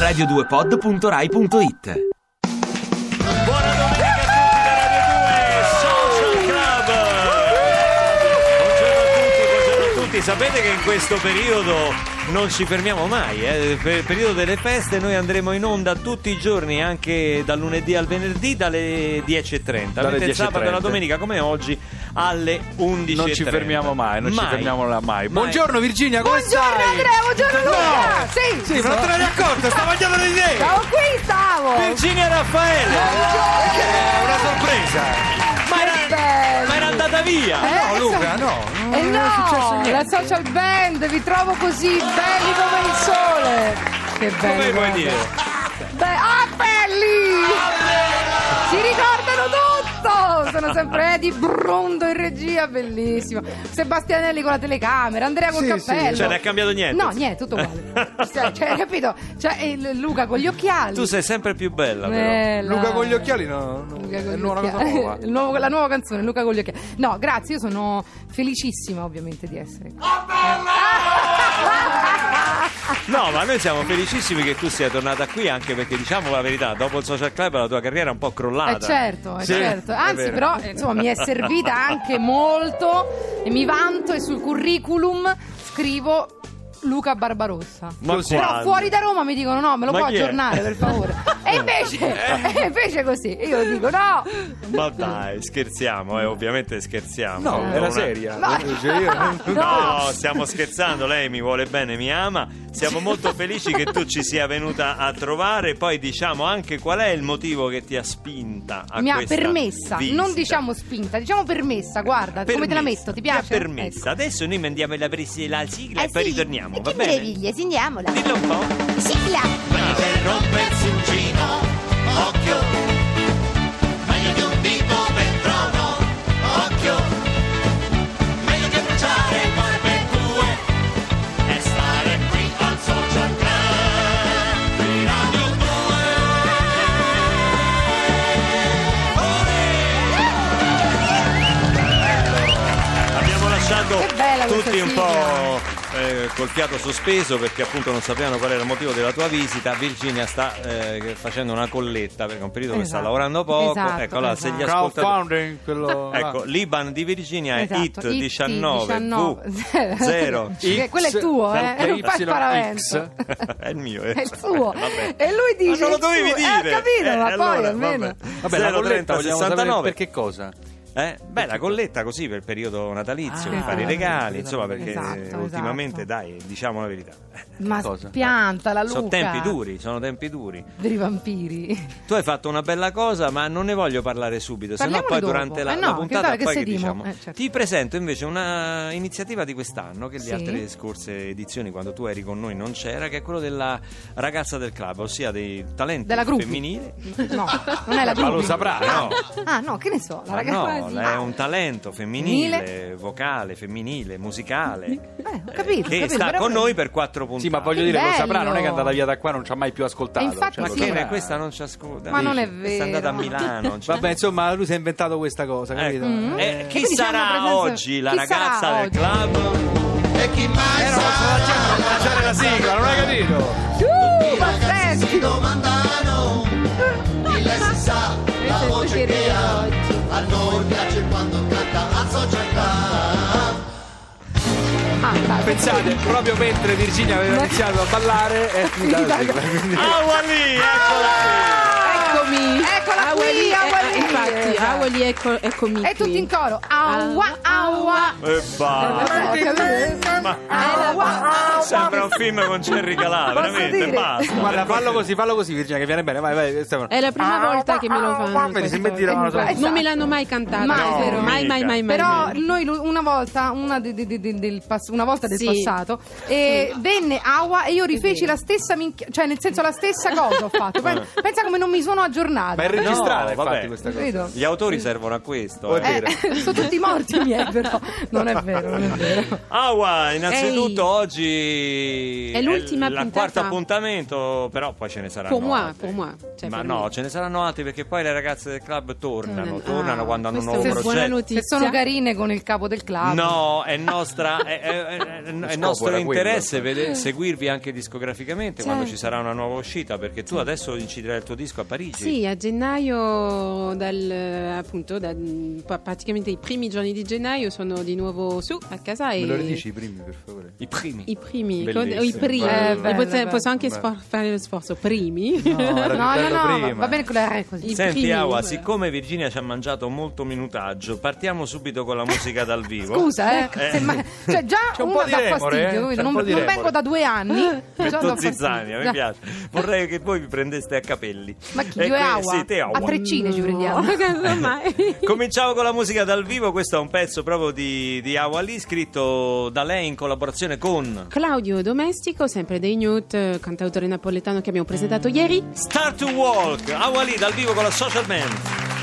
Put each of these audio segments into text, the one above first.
radio2pod.rai.it Buona domenica a tutti da Radio 2 Social Club. Buongiorno a tutti, buongiorno a tutti. Sapete che in questo periodo non ci fermiamo mai, eh? per il periodo delle feste noi andremo in onda tutti i giorni, anche dal lunedì al venerdì dalle 10.30, Dalle mentre il sabato e 10.30. la domenica come oggi alle 11.30. Non ci fermiamo mai, non ci fermiamo là mai. Buongiorno Virginia, come Buongiorno stai? Andrea, buongiorno Luca! Sì, Sì, ma non te ne eri accorta, sta mangiando di te! stavo qui, stavo! Virginia Raffaele, Che è una sorpresa! ma era, bello. ma era andata via. Eh, No, Luca, no, non Eh non è successo no, niente. la social band, vi trovo così belli come il sole! Che bello! Come vuoi guarda. dire? Be- ah, belli! Ricordano tutto! Sono sempre Eddie Brundo in regia, bellissimo. Sebastianelli con la telecamera, Andrea col Sì, cappello. Cioè, non è cambiato niente. No, niente, tutto uguale. cioè, cioè, hai capito? Cioè, il Luca con gli occhiali. Tu sei sempre più bella. Bella. Luca con gli occhiali no, no, Luca è con gli una cosa nuova. Nuovo- la nuova canzone, Luca con gli occhiali. No, grazie, io sono felicissima ovviamente di essere qui. No, ma noi siamo felicissimi che tu sia tornata qui anche perché diciamo la verità, dopo il social club la tua carriera è un po' crollata. Eh certo, eh Sì, certo. Anzi, però, eh, insomma, mi è servita anche molto e mi vanto e sul curriculum scrivo Luca Barbarossa. Ma Però quando? fuori da Roma mi dicono no, me lo Ma può chi è? aggiornare per favore. E invece, e invece così, io dico no. Ma dai, scherziamo, eh, ovviamente scherziamo. No, È era una- seria. Ma- Cioè, io non- No, stiamo scherzando, lei mi vuole bene, mi ama. Siamo molto felici che tu ci sia venuta a trovare. Poi diciamo anche qual è il motivo che ti ha spinta a mi ha permessa, visita. non diciamo spinta, diciamo permessa, guarda, come te la Permessa, metto, ti mi ha piace? permessa. Ecco. Adesso noi mandiamo la, pres- la sigla Eh e poi sì, ritorniamo, e va che bene? meraviglia, sentiamola. Dillo un po'. Sigla. per rompersi un gino, occhio, col fiato sospeso perché appunto non sapevano qual era il motivo della tua visita. Virginia sta eh, facendo una colletta perché è un periodo che sta Esatto. lavorando poco. Esatto, ecco, allora, se gli esatto. ascoltatori. Quello... Ecco, l'Iban di Virginia è Esatto, IT 19 V 0 0 quello è tuo, eh? Non fai sparavento. È il mio, eh. È il suo. Vabbè. E lui dice Ma non lo dovevi suo. dire. Eh, ho capito, Eh, ma poi allora, almeno. vabbè. La 030 colletta vogliamo 69. sapere per che cosa? Eh? Beh, la colletta così per il periodo natalizio, Ah, per fare i esatto. regali, insomma, perché Esatto, ultimamente, esatto. dai, diciamo la verità. Ma cosa? pianta la Luca. Sono tempi duri, sono tempi duri. Per i vampiri. Tu hai fatto una bella cosa, ma non ne voglio parlare subito, se no poi dopo. durante la, Eh no, la puntata che poi che diciamo. Eh, certo. Ti presento invece una iniziativa di quest'anno che le Sì. altre scorse edizioni, quando tu eri con noi, non c'era, che è quello della ragazza del club, ossia dei talenti gruppi. femminili. No, non è la Ma lo gruppi. saprà, No. Ah, no, che ne so, la ragazza sì. è un talento femminile, Femminile. vocale, femminile, musicale. Eh, ho capito, che ho capito, sta però- con noi per quattro puntate. Sì, ma voglio Che dire, lo saprà, non è che è andata via da qua, non ci ha mai più ascoltato. Infatti cioè, Ma che ne, questa non ci ascolta. Ma non è Dici, Sta andata a vero. Milano. non Vabbè, insomma, lui si è inventato questa cosa, capito? Ecco. Eh, Eh, chi Quindi una sarà presenza- oggi la chi ragazza sarà del oggi? club? E chi mai Eh, no, sto sa, facendo lanciare la sigla, non hai capito? Uh, senti. si domandano, chi lei si sa, la è il voce che ha, a noi Ah. Pensate, proprio mentre Virginia aveva Ma- iniziato a ballare è finita la sigla. quindi- Awali, eccola Eccomi. Eccola qui, Awali, Awali. eh, infatti. Awali, ecco, eccomi E tutti qui. in coro. Aua, aua. qui. E basta. Ma Ah, wow. sembra un film con Jerry Calà, Posso veramente, dire? basta. Guarda, fallo così, fallo così, Virginia, che viene bene. Vai, vai, Stefano. È la prima volta che me lo fanno. Vedi. Non me l'hanno mai cantato, Mai, è vero? no, mai, mai, mica. mai, mai. Però noi una volta, una, de- de- de- de- del pass- una volta del Sì. passato, e venne Awa e io rifeci la stessa minchia, cioè nel senso la stessa cosa ho fatto. Poi, pensa come non mi sono aggiornata. Ma è registrata, No, vabbè. infatti, questa cosa. Capito? Gli autori servono a questo. Eh. Eh, sono tutti morti i miei, però. Non è vero, non è vero. Aua, innanzitutto Ehi. oggi È l'ultima il puntata. quarto appuntamento, però poi ce ne saranno Pour moi, altri. pour moi. Cioè, Ma no, me. ce ne saranno altri perché poi le ragazze del club tornano, Tornano. tornano Ah, quando hanno un nuovo è progetto. notizia. Se sono carine con il capo del club. No, è, nostra, è, è- è- è nostro interesse vede- seguirvi anche discograficamente quando Certo. ci sarà una nuova uscita, perché tu adesso inciderai il tuo disco a Parigi. Sì, a gennaio, dal, appunto, da- praticamente i primi giorni di gennaio sono di nuovo su a casa e Me lo ridici i primi, per favore? I primi. i primi, o i primi, Eh, bello, posso, bello. posso anche sfor- fare lo sforzo, primi. No, No, no, bello no, va- bene con così. I Senti primi, Awa, siccome Virginia ci ha mangiato molto minutaggio, partiamo subito con la musica dal vivo. Scusa, eh. Eh. ma- cioè già C'è un uno po' di remore, fastidio, eh. non, po' di non vengo da due anni. Metto zizzania, mi piace. Vorrei che voi vi prendeste a capelli. Ma chi? E Io e que- Awa? Sì, te Awa. A treccine ci prendiamo. Cominciamo con la musica dal vivo, questo è un pezzo proprio di, di Awa Lee, scritto da lei in collaborazione con Claudio Domestico, sempre dei Newt, cantautore napoletano che abbiamo presentato ieri. Start to Walk, Awa Lee dal vivo con la Social Man.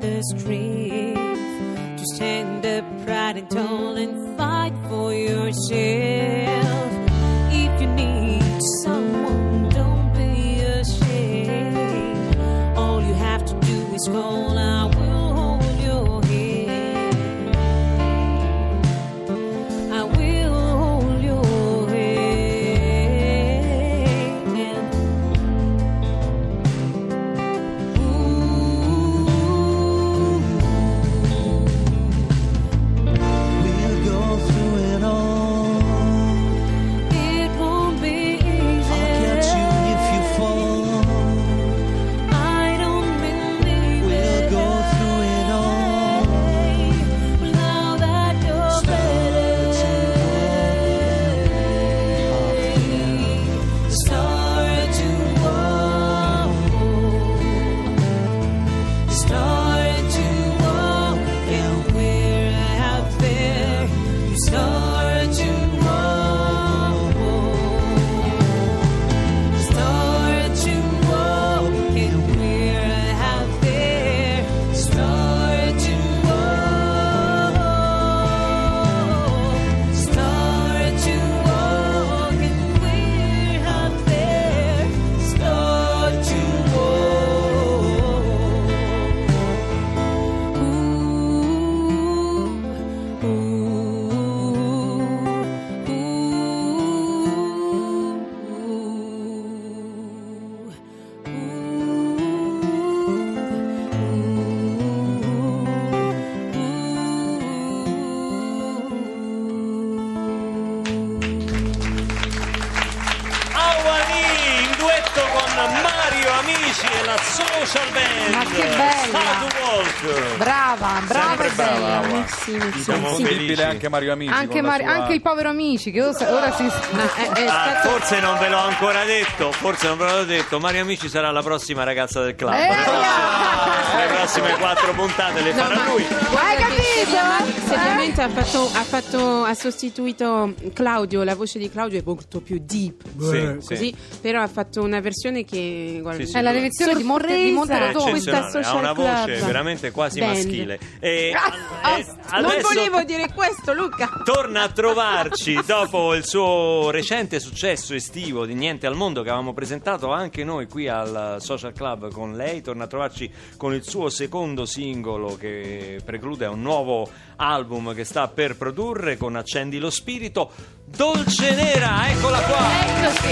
This dream. Social Band. Ma che bella. Brava, brava e brava. bella. Siamo Sì. felici. Anche Mario Amici. Anche, Mari- sua- anche il povero amici che ora, ora si è, è Ah, stato... forse non ve l'ho ancora detto, forse non ve l'ho detto. Mario Amici sarà la prossima ragazza del club. Eh, Le prossime- Le prossime quattro puntate le No, farà ma lui. Hai capito? Semplicemente ha, fatto, ha, fatto- ha sostituito Claudio, la voce di Claudio è molto più deep, Sì, eh, sì. così, però ha fatto una versione che guarda, Sì, sì, È la reversione di Monte, di. Monterotondo. questa eccezionale, ha una social voce club. veramente quasi Band. maschile. E, Ah, eh, Non volevo dire questo, Luca. torna a trovarci dopo il suo recente successo estivo di Niente al Mondo che avevamo presentato anche noi qui al Social Club con lei. Torna a trovarci con il suo secondo singolo che preclude un nuovo album che sta per produrre con Accendi lo Spirito. Dolce Nera, eccola qua! Eccoci.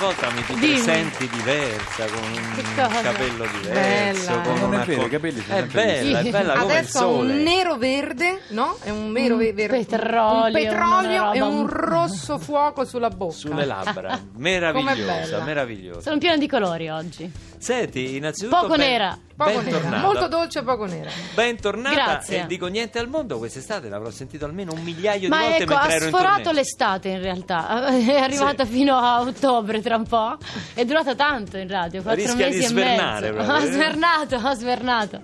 Volta mi ti Dimmi. presenti diversa, con un capello diverso. Bella. Con Non è una vero, co- i capelli sono È sempre bella, è bella come il Adesso ha sole. un nero verde, no? È un nero ve- verde. petrolio, un petrolio una e un rosso fuoco sulla bocca. Sulle labbra, Com'è meravigliosa, bella. meravigliosa. Sono piena di colori oggi. Senti, innanzitutto Poco ben- nera. Poco nera, bentornata. molto dolce e poco nera. Bentornata Grazie. e dico niente al mondo quest'estate l'avrò sentito almeno un migliaio di Ma volte ecco, mentre ha ero in sforato tournée. l'estate in realtà. È arrivata fino a ottobre tra un po'. È durata tanto in radio, quattro Rischia di mesi e svernare mezzo. Ha eh? svernato, ha svernato.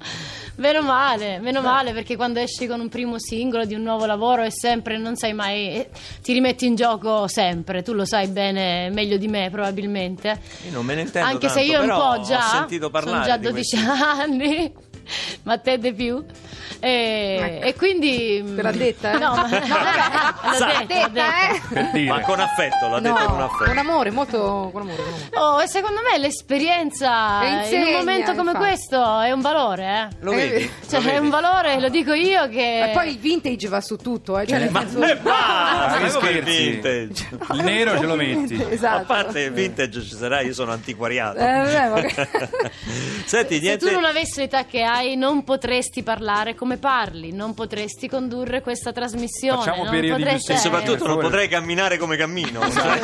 Meno male, meno male perché quando esci con un primo singolo di un nuovo lavoro è sempre, non sai mai, eh, ti rimetti in gioco sempre, tu lo sai bene, meglio di me probabilmente. Io non me ne intendo Anche se tanto, io un po' già, ho sentito parlare sono già di 12 questi- anni, ma te di più. E, e quindi... Te l'ha detta, eh? No, ma, no, detto. Detta, eh? Ma con affetto, l'ha detto con No, affetto. con amore, molto con amore. con amore. Oh, e secondo me l'esperienza E in insegna, un momento come infatti. questo è un valore, eh. Lo Eh, vedi? Cioè, Lo è vedi? un valore, lo dico io che. E poi il vintage va su tutto, eh? Cioè, nel Ma senso- eh, il scherzi? vintage? Il nero ce lo metti. Esatto. A parte il vintage ci sarà, io sono antiquariato. Eh, vabbè, ma Senti, Se niente... tu non avessi l'età che hai, non potresti parlare come parli, non potresti condurre questa trasmissione. Facciamo non periodi potresti- E soprattutto non potrei camminare come cammino, cioè,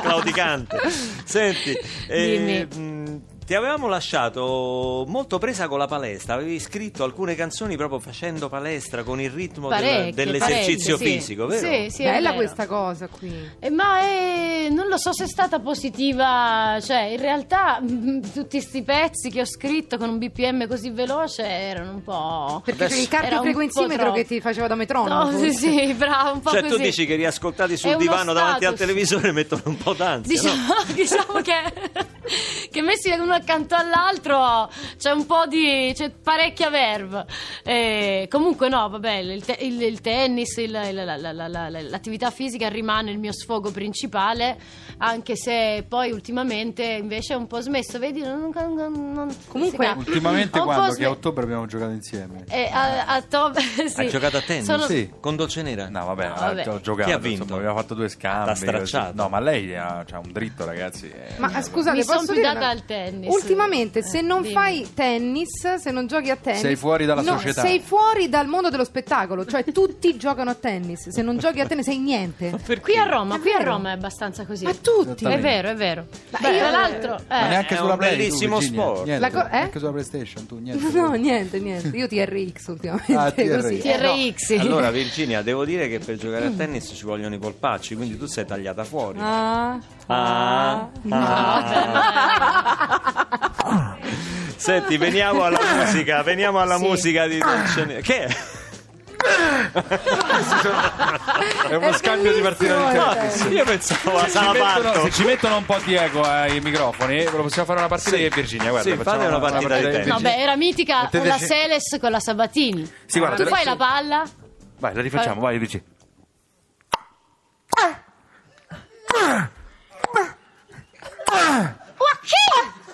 claudicante. Senti, eh, mh, ti avevamo lasciato molto presa con la palestra, avevi scritto alcune canzoni proprio facendo palestra con il ritmo del- dell'esercizio parecchie, sì. fisico, vero? Sì, sì, Bella vero. questa cosa qui. Eh, ma eh, non lo so se è stata positiva, cioè in realtà mm, tutti questi pezzi che ho scritto con un BPM così veloce erano un po'... Perché c'è il cardiofrequenzimetro troppo. che ti faceva da metronomo. No, sì, forse. sì, bravo, un po' Cioè così. tu dici che riascoltati sul divano davanti al televisore mettono un po' d'ansia, Diciamo, no? diciamo che, che messi uno accanto all'altro c'è un po' di. c'è parecchia verve. Eh, comunque, no, vabbè, il, te- il- il tennis, il- la- la- la- la- la- l'attività fisica rimane il mio sfogo principale, anche se poi ultimamente invece è un po' smesso. Vedi, non, non- non- Comunque, Ultimamente quando? Che a ottobre abbiamo giocato insieme. Eh, a, a ottobre, sì. Hai giocato a tennis? Sono- Sì. Con Dolce Nera? No, vabbè, No, ha- vabbè. ho giocato. Chi ha vinto? Insomma, abbiamo fatto due scambi. Stracciato? No, ma lei ha, c'ha un dritto, ragazzi. eh. Ma scusate, Mi son posso più dire data una- al tennis. Ultimamente, se Eh, non dimmi. fai tennis, se non giochi a tennis, Sei fuori dalla no, società. Sei fuori dal mondo dello spettacolo. Cioè, tutti giocano a tennis. Se non giochi a tennis, sei niente. Qui a Roma, È qui a. Roma è abbastanza così. Ma tutti. È vero, è vero. Ma Beh, io- tra l'altro, eh, Ma neanche è sulla un Play, tu, bellissimo Virginia? sport. Niente, La co- eh? Neanche sulla PlayStation, tu niente. No, niente, niente. Io TRX ultimamente. Ah, TRX. così. TRX. Eh, no. Allora Virginia, devo dire che per giocare a tennis ci vogliono i polpacci, quindi tu sei tagliata fuori. Ah, Ah, no. ah. Senti, veniamo alla musica, veniamo alla Sì. musica di Dolce. Che è? È uno È scambio di partita di. Io pensavo a Se ci, mettono, Salaparto. se ci mettono un po' di eco ai microfoni, eh, possiamo fare una partita Sì. e Virginia. Guarda, Sì, facciamo fate una partita di tennis. No, beh, era mitica Mettete- la Seles con la Sabatini. Sì, guarda, tu fai sì. la palla? Vai, la rifacciamo, vai, Virginia.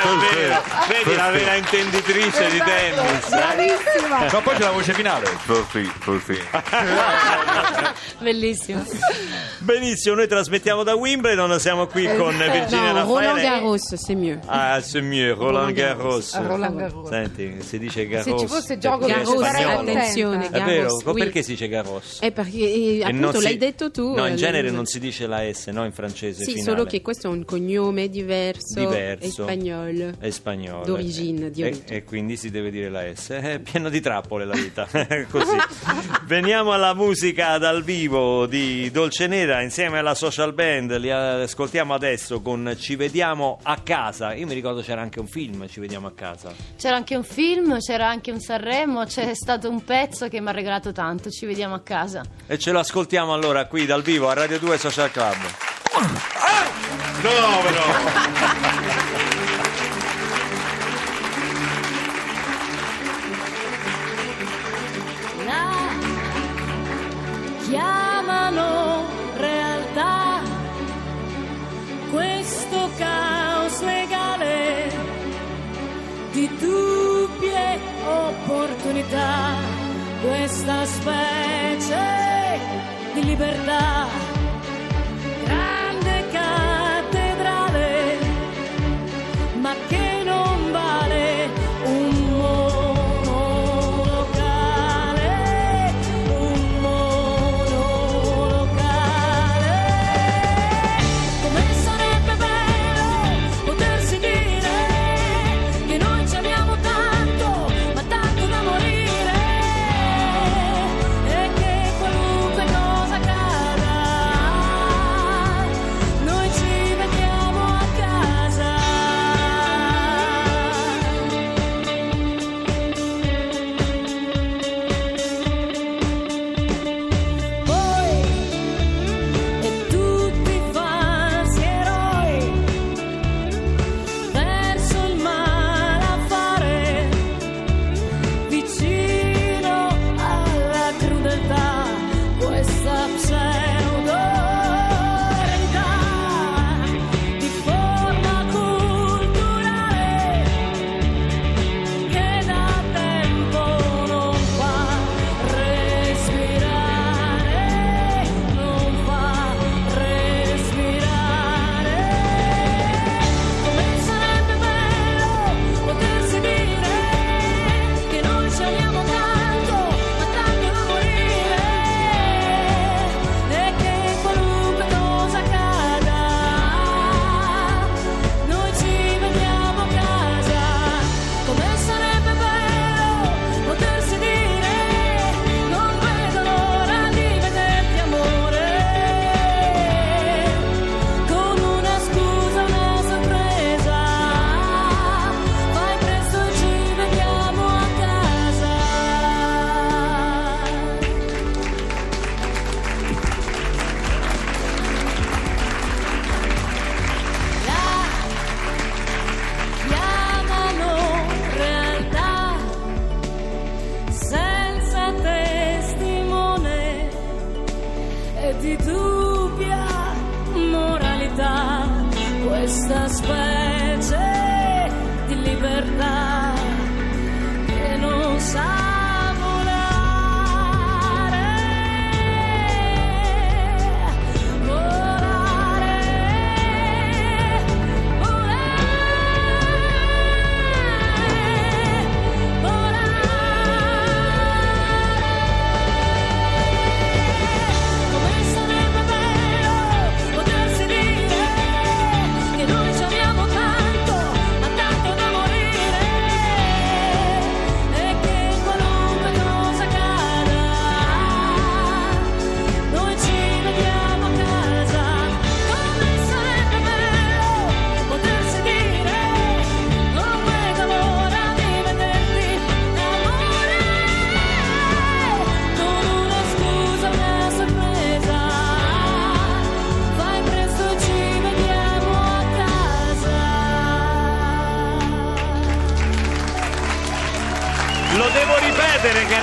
vero. Vedi la vera intenditrice di tennis. Bravissima. Ma poi c'è la voce finale. Profi, profi. Bellissimo. Benissimo, noi trasmettiamo da Wimbledon, siamo qui con Virginia Eh, no, Roland Raffaele. Garros, c'est mieux. Ah, c'est mieux, Roland Garros. Ah, Roland Garros. Senti, si dice Garros. Se ci fosse gioco perché è Garros, attenzione, È Garros, vero, oui. perché si dice Garros? Eh, perché eh, E non appunto si- l'hai detto tu. No, in eh, genere non- non si dice la S, no? In francese Sì, finale. solo che questo è un cognome diverso, Diverso. è spagnolo. È spagnolo. D'origine, di e, origine. e quindi si deve dire la S. È pieno di trappole la vita. Così. Veniamo alla musica dal vivo di Dolce Nera insieme alla social band. Li ascoltiamo adesso con Ci vediamo a casa. Io mi ricordo c'era anche un film, Ci vediamo a casa. C'era anche un film, c'era anche un Sanremo, c'è stato un pezzo che mi ha regalato tanto. Ci vediamo a casa. E ce lo ascoltiamo allora qui dal vivo a Radio 2 Social Club. No, però.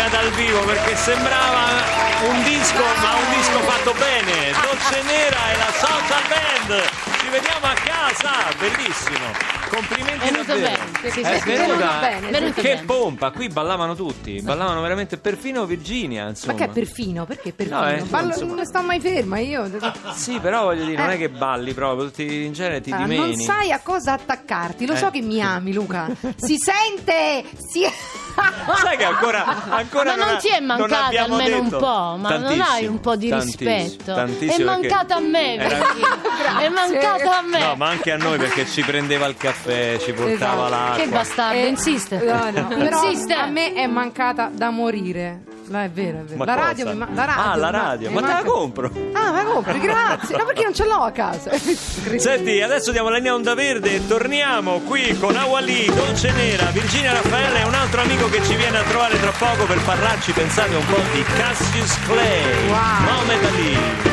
Era dal vivo perché sembrava un disco, ma un disco fatto bene. Dolce Nera e la Social Band. Ci vediamo a casa, bellissimo. Complimenti Venuto davvero. bene. Sì, sì, È sì. venuta- bene, Venuto Che bene. pompa, qui ballavano tutti, ballavano veramente perfino Virginia, insomma. Ma che è perfino? Perché perfino? No, eh, Ballo- insomma. non sto mai ferma io. Sì, però voglio dire, non Eh. è che balli proprio, tutti in genere ti Ah, dimeni. non sai a cosa attaccarti. Lo Eh. so che mi ami, Luca. Si sente! Si... Sai che ancora, ancora Ma non, ti è mancata abbiamo almeno un po', ma non hai un po' di tantissimo, rispetto. È tantissimo perché mancata a me, era-. È mancata a me. No, ma anche a noi perché ci prendeva il caffè, ci portava Esatto. l'acqua. Che bastardo, Eh, insiste. No, no, però Insiste. a me è mancata da morire. No, è vero, è vero. Ma la radio mi ma- la radio Ah, la ma- radio, mi ma te la compro. Ah, ma compri, grazie. No, perché non ce l'ho a casa. Senti, adesso diamo la linea onda verde e torniamo qui con Awali, Dolce Nera, Virginia Raffaele e un altro amico che ci viene a trovare tra poco per parlarci, pensate un po' di Cassius Clay. Wow. Mohamed Ali.